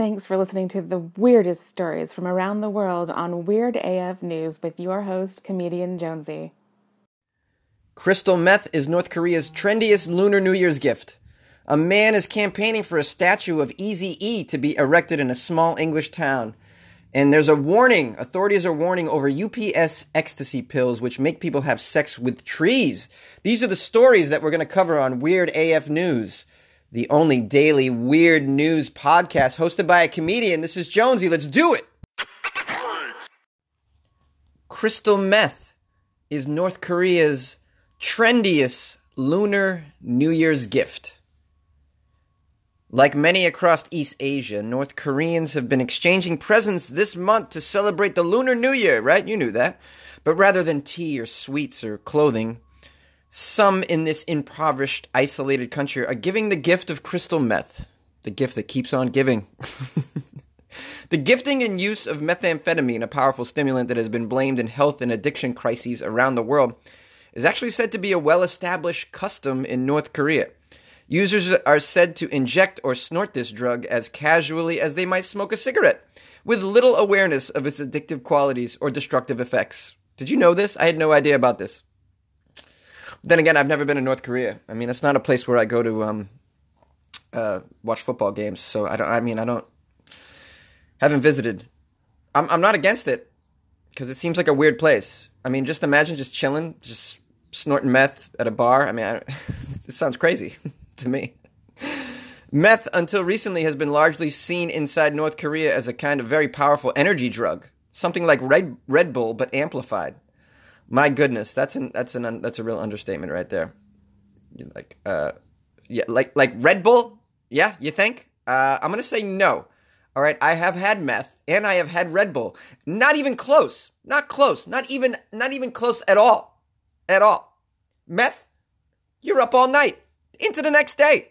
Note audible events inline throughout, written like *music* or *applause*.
Thanks for listening to the weirdest stories from around the world on Weird AF News with your host, comedian Jonesy. Crystal meth is North Korea's trendiest Lunar New Year's gift. A man is campaigning for a statue of Eazy E to be erected in a small English town. And there's a warning. Authorities are warning over UPS ecstasy pills, which make people have sex with trees. These are the stories that we're going to cover on Weird AF News the only daily weird news podcast hosted by a comedian. This is Jonesy. Let's do it. Crystal meth is North Korea's trendiest lunar New Year's gift. Like many across East Asia, North Koreans have been exchanging presents this month to celebrate the Lunar New Year, right? You knew that. But rather than tea or sweets or clothing, some in this impoverished, isolated country are giving the gift of crystal meth, the gift that keeps on giving. *laughs* the gifting and use of methamphetamine, a powerful stimulant that has been blamed in health and addiction crises around the world, is actually said to be a well established custom in North Korea. Users are said to inject or snort this drug as casually as they might smoke a cigarette, with little awareness of its addictive qualities or destructive effects. Did you know this? I had no idea about this. Then again, I've never been to North Korea. I mean, it's not a place where I go to um, uh, watch football games. So I don't. I mean, I don't. Haven't visited. I'm. I'm not against it because it seems like a weird place. I mean, just imagine just chilling, just snorting meth at a bar. I mean, I, *laughs* this sounds crazy *laughs* to me. Meth, until recently, has been largely seen inside North Korea as a kind of very powerful energy drug, something like Red, Red Bull, but amplified. My goodness, that's an that's an that's a real understatement right there. Like uh, yeah, like like Red Bull. Yeah, you think? Uh, I'm gonna say no. All right, I have had meth and I have had Red Bull. Not even close. Not close. Not even not even close at all. At all. Meth, you're up all night into the next day.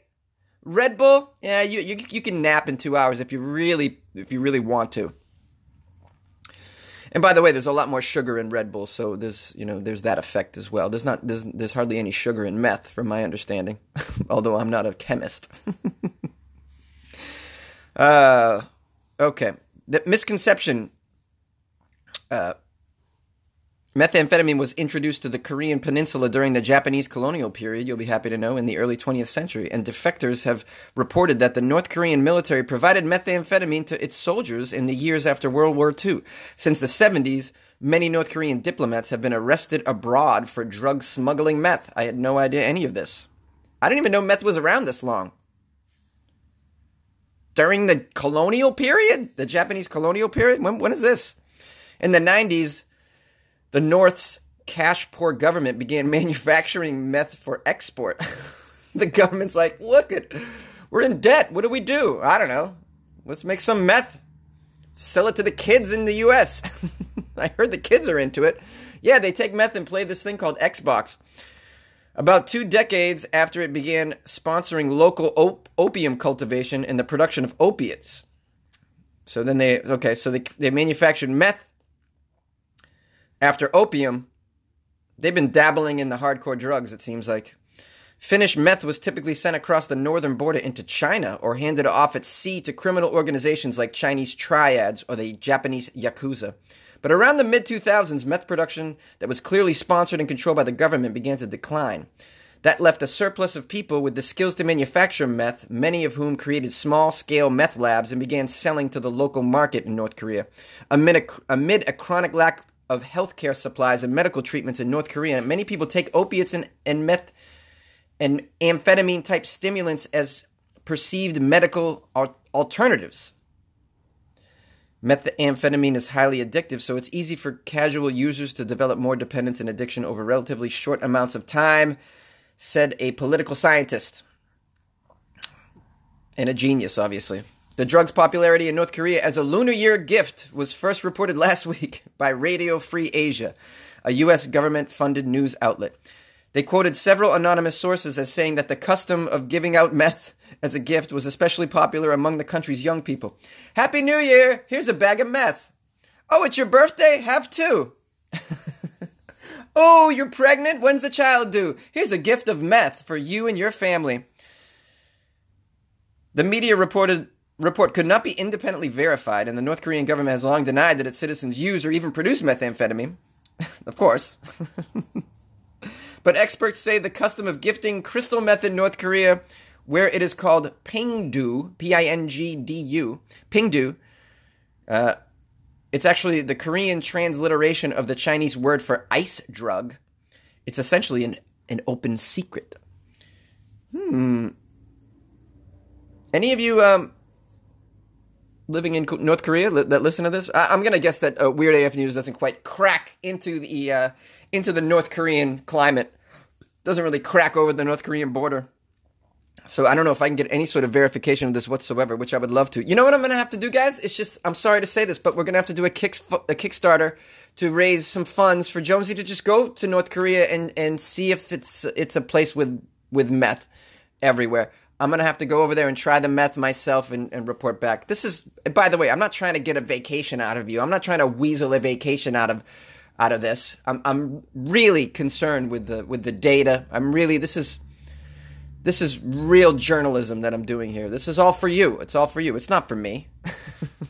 Red Bull, yeah, you you you can nap in 2 hours if you really if you really want to. And by the way, there's a lot more sugar in Red Bull, so there's you know there's that effect as well. There's not there's there's hardly any sugar in meth, from my understanding, *laughs* although I'm not a chemist. *laughs* uh, okay, the misconception. Uh, Methamphetamine was introduced to the Korean peninsula during the Japanese colonial period, you'll be happy to know, in the early 20th century, and defectors have reported that the North Korean military provided methamphetamine to its soldiers in the years after World War II. Since the 70s, many North Korean diplomats have been arrested abroad for drug smuggling meth. I had no idea any of this. I didn't even know meth was around this long. During the colonial period? The Japanese colonial period? When, when is this? In the 90s, the North's cash poor government began *laughs* manufacturing meth for export. *laughs* the government's like, look at, we're in debt. What do we do? I don't know. Let's make some meth. Sell it to the kids in the US. *laughs* I heard the kids are into it. Yeah, they take meth and play this thing called Xbox. About two decades after it began sponsoring local op- opium cultivation and the production of opiates. So then they, okay, so they, they manufactured meth after opium, they've been dabbling in the hardcore drugs, it seems like. Finished meth was typically sent across the northern border into China or handed off at sea to criminal organizations like Chinese triads or the Japanese yakuza. But around the mid 2000s, meth production that was clearly sponsored and controlled by the government began to decline. That left a surplus of people with the skills to manufacture meth, many of whom created small scale meth labs and began selling to the local market in North Korea. Amid a, amid a chronic lack of healthcare supplies and medical treatments in North Korea. Many people take opiates and, and meth and amphetamine type stimulants as perceived medical al- alternatives. Methamphetamine is highly addictive, so it's easy for casual users to develop more dependence and addiction over relatively short amounts of time, said a political scientist. And a genius, obviously. The drug's popularity in North Korea as a Lunar Year gift was first reported *laughs* last week by Radio Free Asia, a U.S. government funded news outlet. They quoted several anonymous sources as saying that the custom of giving out meth as a gift was especially popular among the country's young people. Happy New Year! Here's a bag of meth. Oh, it's your birthday? Have two. *laughs* oh, you're pregnant? When's the child due? Here's a gift of meth for you and your family. The media reported report could not be independently verified, and the North Korean government has long denied that its citizens use or even produce methamphetamine. *laughs* of course. *laughs* but experts say the custom of gifting crystal meth in North Korea, where it is called pingdu, P I N G D U, pingdu, uh, it's actually the Korean transliteration of the Chinese word for ice drug. It's essentially an, an open secret. Hmm. Any of you um, living in North Korea that listen to this? I- am gonna guess that uh, Weird AF News doesn't quite crack into the uh, into the North Korean climate. Doesn't really crack over the North Korean border. So I don't know if I can get any sort of verification of this whatsoever, which I would love to. You know what I'm going to have to do, guys? It's just I'm sorry to say this, but we're going to have to do a kick a Kickstarter to raise some funds for Jonesy to just go to North Korea and and see if it's it's a place with with meth everywhere. I'm gonna have to go over there and try the meth myself and, and report back. This is, by the way, I'm not trying to get a vacation out of you. I'm not trying to weasel a vacation out of out of this. I'm I'm really concerned with the with the data. I'm really this is this is real journalism that I'm doing here. This is all for you. It's all for you. It's not for me. *laughs*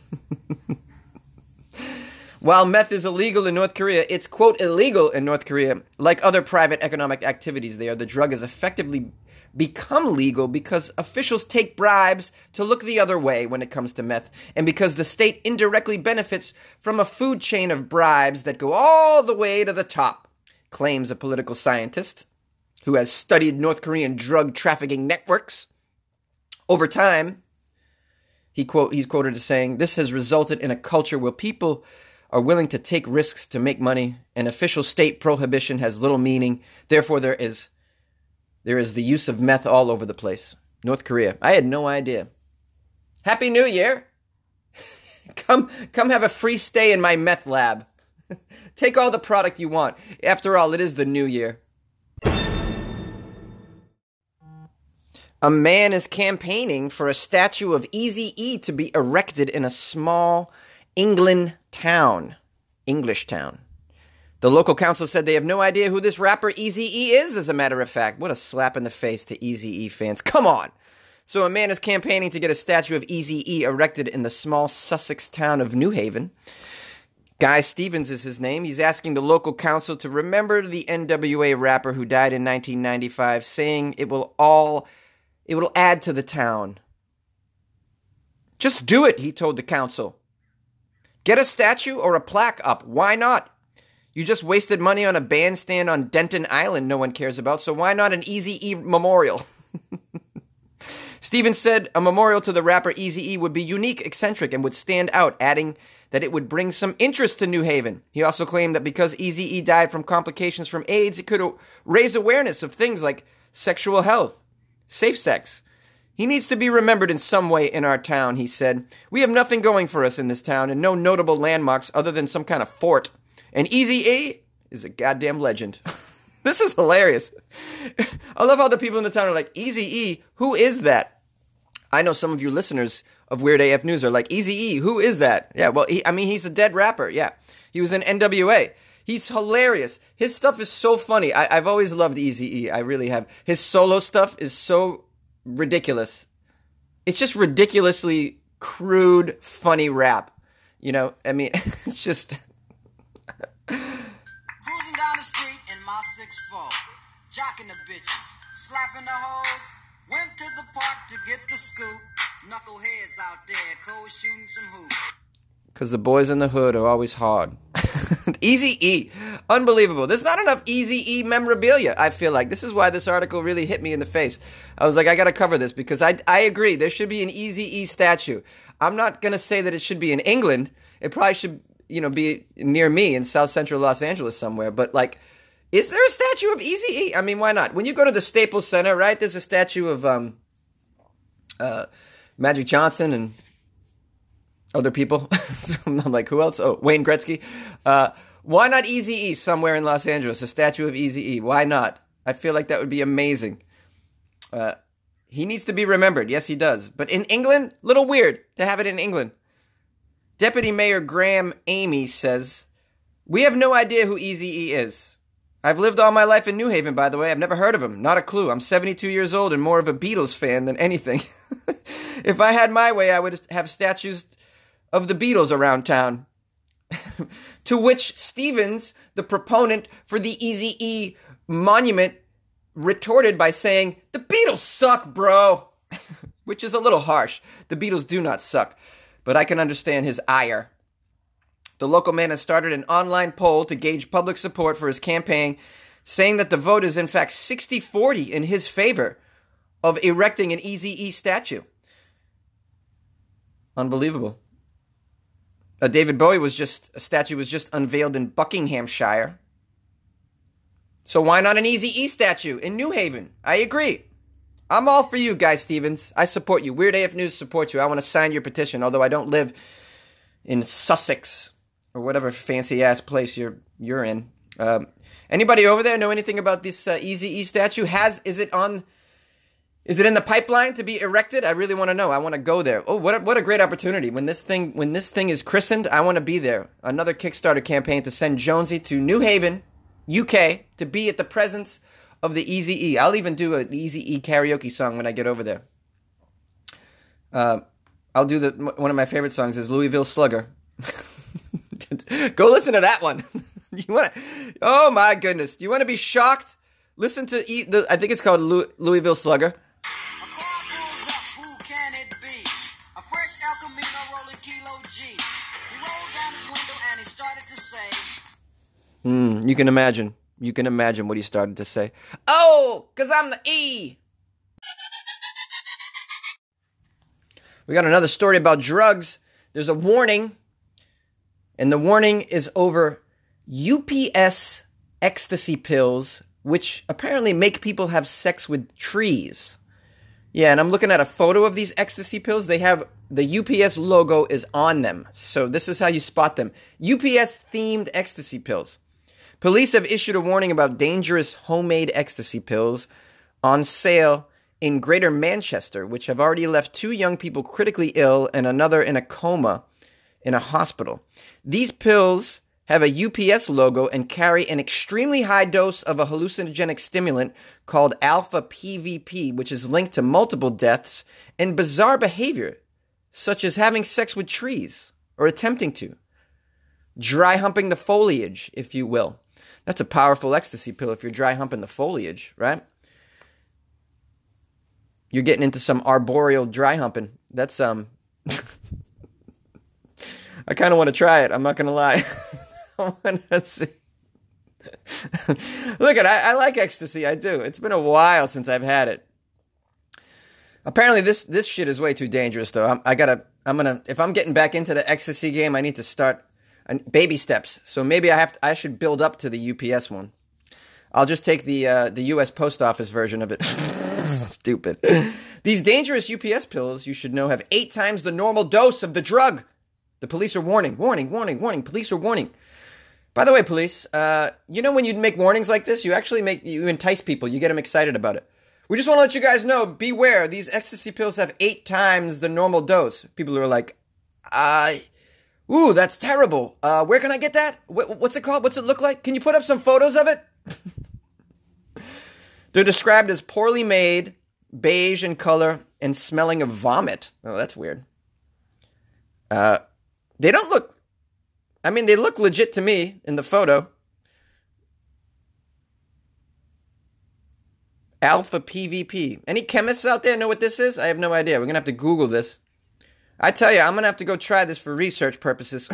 While meth is illegal in North Korea, it's quote illegal in North Korea. Like other private economic activities there, the drug is effectively become legal because officials take bribes to look the other way when it comes to meth, and because the state indirectly benefits from a food chain of bribes that go all the way to the top, claims a political scientist who has studied North Korean drug trafficking networks. Over time, he quote, he's quoted as saying, This has resulted in a culture where people are willing to take risks to make money, and official state prohibition has little meaning. Therefore, there is there is the use of meth all over the place. North Korea. I had no idea. Happy New Year. *laughs* come come have a free stay in my meth lab. *laughs* Take all the product you want. After all, it is the new year. A man is campaigning for a statue of Eazy E to be erected in a small England town, English town. The local council said they have no idea who this rapper Eazy E is, as a matter of fact. What a slap in the face to Eazy E fans. Come on! So, a man is campaigning to get a statue of Eazy E erected in the small Sussex town of Newhaven. Guy Stevens is his name. He's asking the local council to remember the NWA rapper who died in 1995, saying it will all it will add to the town. Just do it, he told the council. Get a statue or a plaque up. Why not? You just wasted money on a bandstand on Denton Island no one cares about, so why not an Eazy E memorial? *laughs* Stevens said a memorial to the rapper Eazy E would be unique, eccentric, and would stand out, adding that it would bring some interest to Newhaven. He also claimed that because Eazy E died from complications from AIDS, it could raise awareness of things like sexual health, safe sex. He needs to be remembered in some way in our town, he said. We have nothing going for us in this town and no notable landmarks other than some kind of fort. And Eazy E is a goddamn legend. *laughs* this is hilarious. *laughs* I love how the people in the town are like, Eazy E, who is that? I know some of you listeners of Weird AF News are like, Eazy E, who is that? Yeah, well, he, I mean, he's a dead rapper. Yeah. He was in NWA. He's hilarious. His stuff is so funny. I, have always loved Eazy E. I really have. His solo stuff is so ridiculous. It's just ridiculously crude, funny rap. You know, I mean, *laughs* it's just Cruising down the street in my 6'4, jocking the bitches, slapping the hoes. Went to the park to get the scoop. Knuckleheads out there, cold shooting some hoops. Because the boys in the hood are always hard. *laughs* Eazy E. Unbelievable. There's not enough Eazy E memorabilia, I feel like. This is why this article really hit me in the face. I was like, I got to cover this because I, I agree. There should be an Eazy E statue. I'm not going to say that it should be in England. It probably should you know, be near me in South Central Los Angeles somewhere. But like, is there a statue of Eazy E? I mean, why not? When you go to the Staples Center, right? There's a statue of um, uh, Magic Johnson and other people. *laughs* I'm like, who else? Oh, Wayne Gretzky. Uh, why not Eazy E somewhere in Los Angeles? A statue of Eazy E. Why not? I feel like that would be amazing. Uh, he needs to be remembered. Yes, he does. But in England, little weird to have it in England. Deputy Mayor Graham Amy says, We have no idea who Eazy E is. I've lived all my life in Newhaven, by the way. I've never heard of him. Not a clue. I'm 72 years old and more of a Beatles fan than anything. *laughs* if I had my way, I would have statues of the Beatles around town. *laughs* to which Stevens, the proponent for the Eazy E monument, retorted by saying, The Beatles suck, bro. *laughs* which is a little harsh. The Beatles do not suck, but I can understand his ire. The local man has started an online poll to gauge public support for his campaign, saying that the vote is in fact 60 40 in his favor of erecting an Eazy E statue. Unbelievable. A David Bowie was just a statue was just unveiled in Buckinghamshire. So why not an Eazy E statue in Newhaven? I agree. I'm all for you, Guy Stevens. I support you. Weird AF News supports you. I want to sign your petition, although I don't live in Sussex or whatever fancy ass place you're you're in. Um, anybody over there know anything about this uh, Eazy E statue? Has is it on? Is it in the pipeline to be erected? I really want to know. I want to go there. Oh, what a, what a great opportunity! When this thing when this thing is christened, I want to be there. Another Kickstarter campaign to send Jonesy to Newhaven, UK, to be at the presence of the Eazy E. I'll even do an Eazy E karaoke song when I get over there. Uh, I'll do the one of my favorite songs is Louisville Slugger. *laughs* Go listen to that one. *laughs* you want to? Oh my goodness! Do you want to be shocked? Listen to e, the, I think it's called Louisville Slugger. You can imagine. You can imagine what he started to say. Oh, because I'm the E. We got another story about drugs. There's a warning, and the warning is over UPS ecstasy pills, which apparently make people have sex with trees. Yeah, and I'm looking at a photo of these ecstasy pills. They have the UPS logo is on them. So this is how you spot them. UPS themed ecstasy pills. Police have issued a warning about dangerous homemade ecstasy pills on sale in Greater Manchester, which have already left two young people critically ill and another in a coma in a hospital. These pills have a UPS logo and carry an extremely high dose of a hallucinogenic stimulant called alpha PVP, which is linked to multiple deaths and bizarre behavior, such as having sex with trees or attempting to. Dry humping the foliage, if you will. That's a powerful ecstasy pill if you're dry humping the foliage, right? You're getting into some arboreal dry humping. That's um *laughs* I kind of want to try it. I'm not going to lie. *laughs* I want to see. *laughs* Look at I, I like ecstasy. I do. It's been a while since I've had it. Apparently this this shit is way too dangerous though. I'm, I gotta I'm gonna if I'm getting back into the ecstasy game, I need to start baby steps. So maybe I have to, I should build up to the UPS one. I'll just take the uh, the U.S. Post Office version of it. *laughs* Stupid. These dangerous UPS pills, you should know, have eight times the normal dose of the drug. The police are warning, warning, warning, warning. Police are warning. By the way, police, uh, you know when you make warnings like this, you actually make you entice people. You get them excited about it. We just want to let you guys know: beware. These ecstasy pills have eight times the normal dose. People are like, I. Uh, Ooh, that's terrible. Uh, where can I get that? what's it called? What's it look like? Can you put up some photos of it? *laughs* They're described as poorly made, beige in color, and smelling of vomit. Oh, that's weird. Uh, they don't look. I mean, they look legit to me in the photo. Alpha PVP. Any chemists out there know what this is? I have no idea. We're to have to Google this. I tell you, I'm going to have to go try this for research purposes.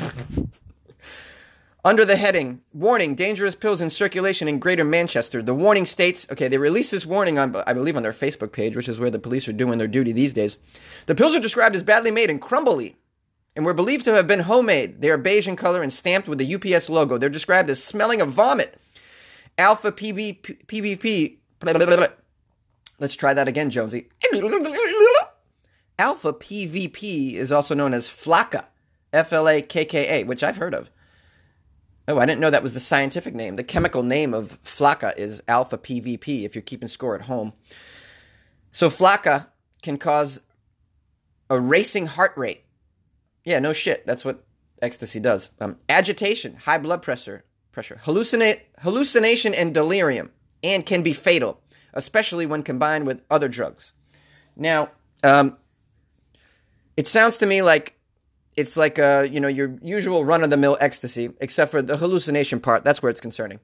Under the heading, Warning, Dangerous Pills in Circulation in Greater Manchester. The warning states, okay, they released this warning on, I believe, on their Facebook page, which is where the police are doing their duty these days. The pills are described as badly made and crumbly, and were believed to have been homemade. They are beige in color and stamped with the UPS logo. They're described as smelling of vomit. Alpha PB, PVP. Let's try that again, Jonesy. Alpha PVP is also known as Flakka, F L A K K A, which I've heard of. Oh, I didn't know that was the scientific name. The chemical name of Flakka is alpha PVP if you're keeping score at home. So Flakka can cause a racing heart rate. Yeah, no shit. That's what ecstasy does. Um, agitation, high blood pressure, pressure, hallucinate, hallucination, and delirium, and can be fatal, especially when combined with other drugs. Now, um, It sounds to me like it's like a, you know, your usual run of the mill ecstasy, except for the hallucination part. That's where it's concerning.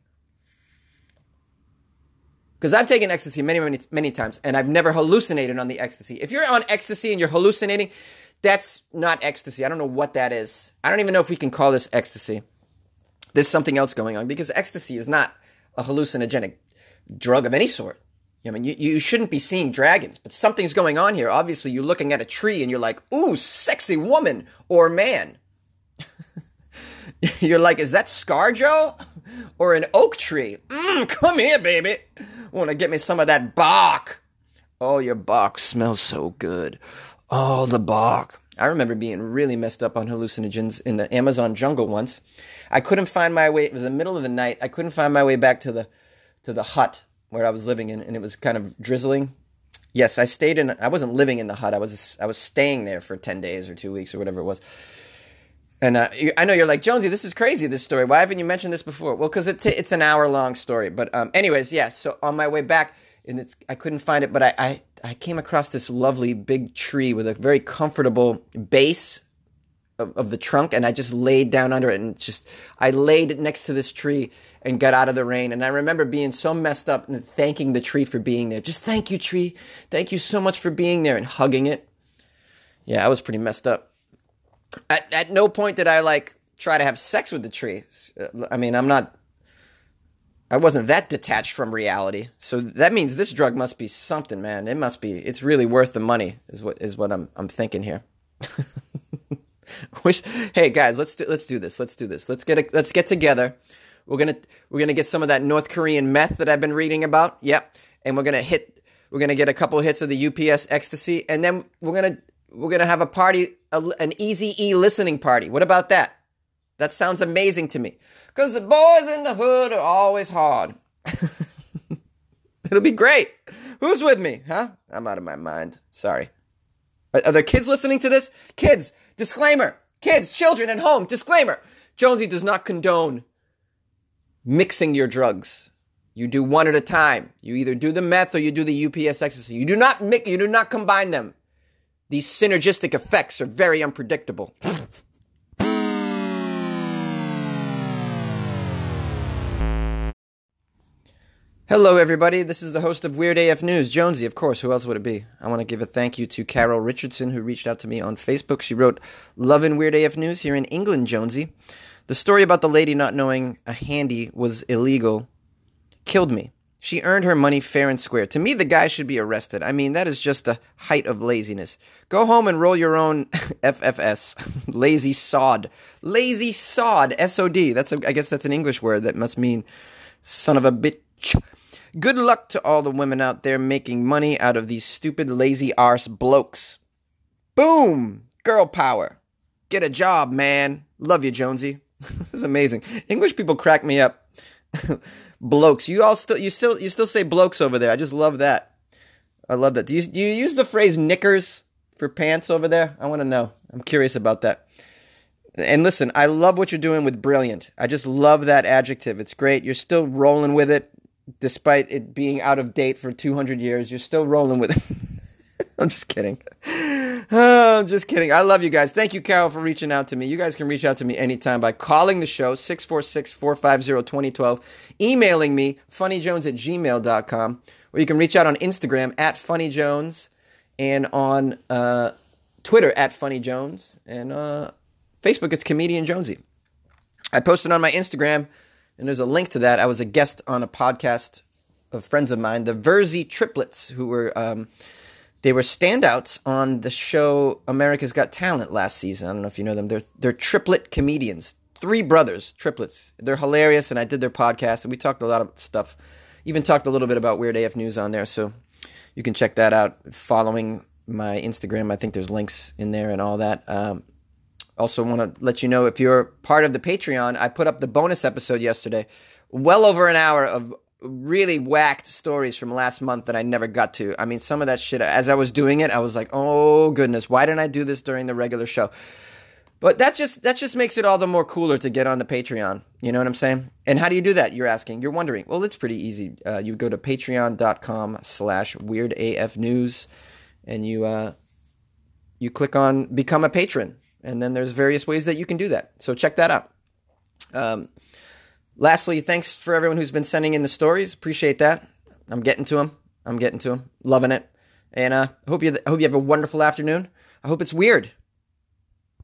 Because I've taken ecstasy many, many, many times, and I've never hallucinated on the ecstasy. If you're on ecstasy and you're hallucinating, that's not ecstasy. I don't know what that is. I don't even know if we can call this ecstasy. There's something else going on because ecstasy is not a hallucinogenic drug of any sort. I mean, you, you shouldn't be seeing dragons, but something's going on here. Obviously, you're looking at a tree and you're like, ooh, sexy woman or man. *laughs* you're like, is that Scarjo or an oak tree? Mm, come here, baby. Want to get me some of that bark? Oh, your bark smells so good. Oh, the bark. I remember being really messed up on hallucinogens in the Amazon jungle once. I couldn't find my way. It was the middle of the night. I couldn't find my way back to the to the hut where I was living in, and it was kind of drizzling. Yes, I stayed in. I wasn't living in the hut. I was I was staying there for ten days or two weeks or whatever it was. And uh, I know you're like Jonesy. This is crazy. This story. Why haven't you mentioned this before? Well, because it's an hour long story. But um, anyways, yeah. So on my way back, and it's I couldn't find it, but I, I I came across this lovely big tree with a very comfortable base of, of the trunk, and I just laid down under it and just I laid next to this tree and got out of the rain. And I remember being so messed up and thanking the tree for being there. Just thank you, tree. Thank you so much for being there and hugging it. Yeah, I was pretty messed up. At, at no point did I like try to have sex with the tree. I mean, I'm not, I wasn't that detached from reality. So that means this drug must be something, man. It must be, it's really worth the money is what, is what I'm, I'm thinking here. *laughs* *laughs* Wish, hey guys, let's do, let's do this. Let's do this. Let's get a, let's get together. We're gonna we're gonna get some of that North Korean meth that I've been reading about. Yep, and we're gonna hit. We're gonna get a couple hits of the UPS ecstasy, and then we're gonna we're gonna have a party, a, an Eazy E listening party. What about that? That sounds amazing to me. Cause the boys in the hood are always hard. *laughs* It'll be great. Who's with me? Huh? I'm out of my mind. Sorry. Are, are there kids listening to this? Kids, disclaimer. Kids, children at home, disclaimer. Jonesy does not condone mixing your drugs. You do one at a time. You either do the meth or you do the UPS ecstasy. You do not mix, you do not combine them. These synergistic effects are very unpredictable. *laughs* Hello, everybody. This is the host of Weird AF News, Jonesy. Of course, who else would it be? I want to give a thank you to Carol Richardson, who reached out to me on Facebook. She wrote, Loving Weird AF News here in England, Jonesy. The story about the lady not knowing a handy was illegal killed me. She earned her money fair and square. To me, the guy should be arrested. I mean, that is just the height of laziness. Go home and roll your own *laughs* FFS. *laughs* Lazy sod. Lazy sod. S O D. That's guess that's an English word that must mean son of a bitch. Good luck to all the women out there making money out of these stupid lazy arse blokes. Boom! Girl power. Get a job, man. Love you, Jonesy. *laughs* this is amazing. English people crack me up. *laughs* blokes. You all still you still you still say blokes over there. I just love that. I love that. Do you do you use the phrase knickers for pants over there? I want to know. I'm curious about that. And listen, I love what you're doing with brilliant. I just love that adjective. It's great. You're still rolling with it despite it being out of date for 200 years. You're still rolling with it. *laughs* I'm just kidding. Oh, *sighs* I'm just kidding. I love you guys. Thank you, Carol, for reaching out to me. You guys can reach out to me anytime by calling the show, 646 450 2012, emailing me, funnyjones at gmail.com, or you can reach out on Instagram at funnyjones and on uh, Twitter at funnyjones, and uh, Facebook, it's comedian Jonesy. I posted on my Instagram, and there's a link to that. I was a guest on a podcast of friends of mine, the Verzi triplets, who were. Um, they were standouts on the show America's Got Talent last season. I don't know if you know them. They're they're triplet comedians, three brothers, triplets. They're hilarious, and I did their podcast, and we talked a lot of stuff. Even talked a little bit about Weird AF News on there, so you can check that out. Following my Instagram, I think there's links in there and all that. Um, also, want to let you know if you're part of the Patreon, I put up the bonus episode yesterday, well over an hour of really whacked stories from last month that I never got to. I mean, some of that shit, as I was doing it, I was like, oh goodness, why didn't I do this during the regular show? But that just that just makes it all the more cooler to get on the Patreon. You know what I'm saying? And how do you do that? You're asking. You're wondering. Well, it's pretty easy. Uh, you go to patreon.com slash weirdafnews and you uh, you click on become a patron, and then there's various ways that you can do that. So check that out. Um, lastly, thanks for everyone who's been sending in the stories. Appreciate that. I'm getting to them. I'm getting to them. Loving it. And uh, hope you I hope you have a wonderful afternoon. I hope it's weird.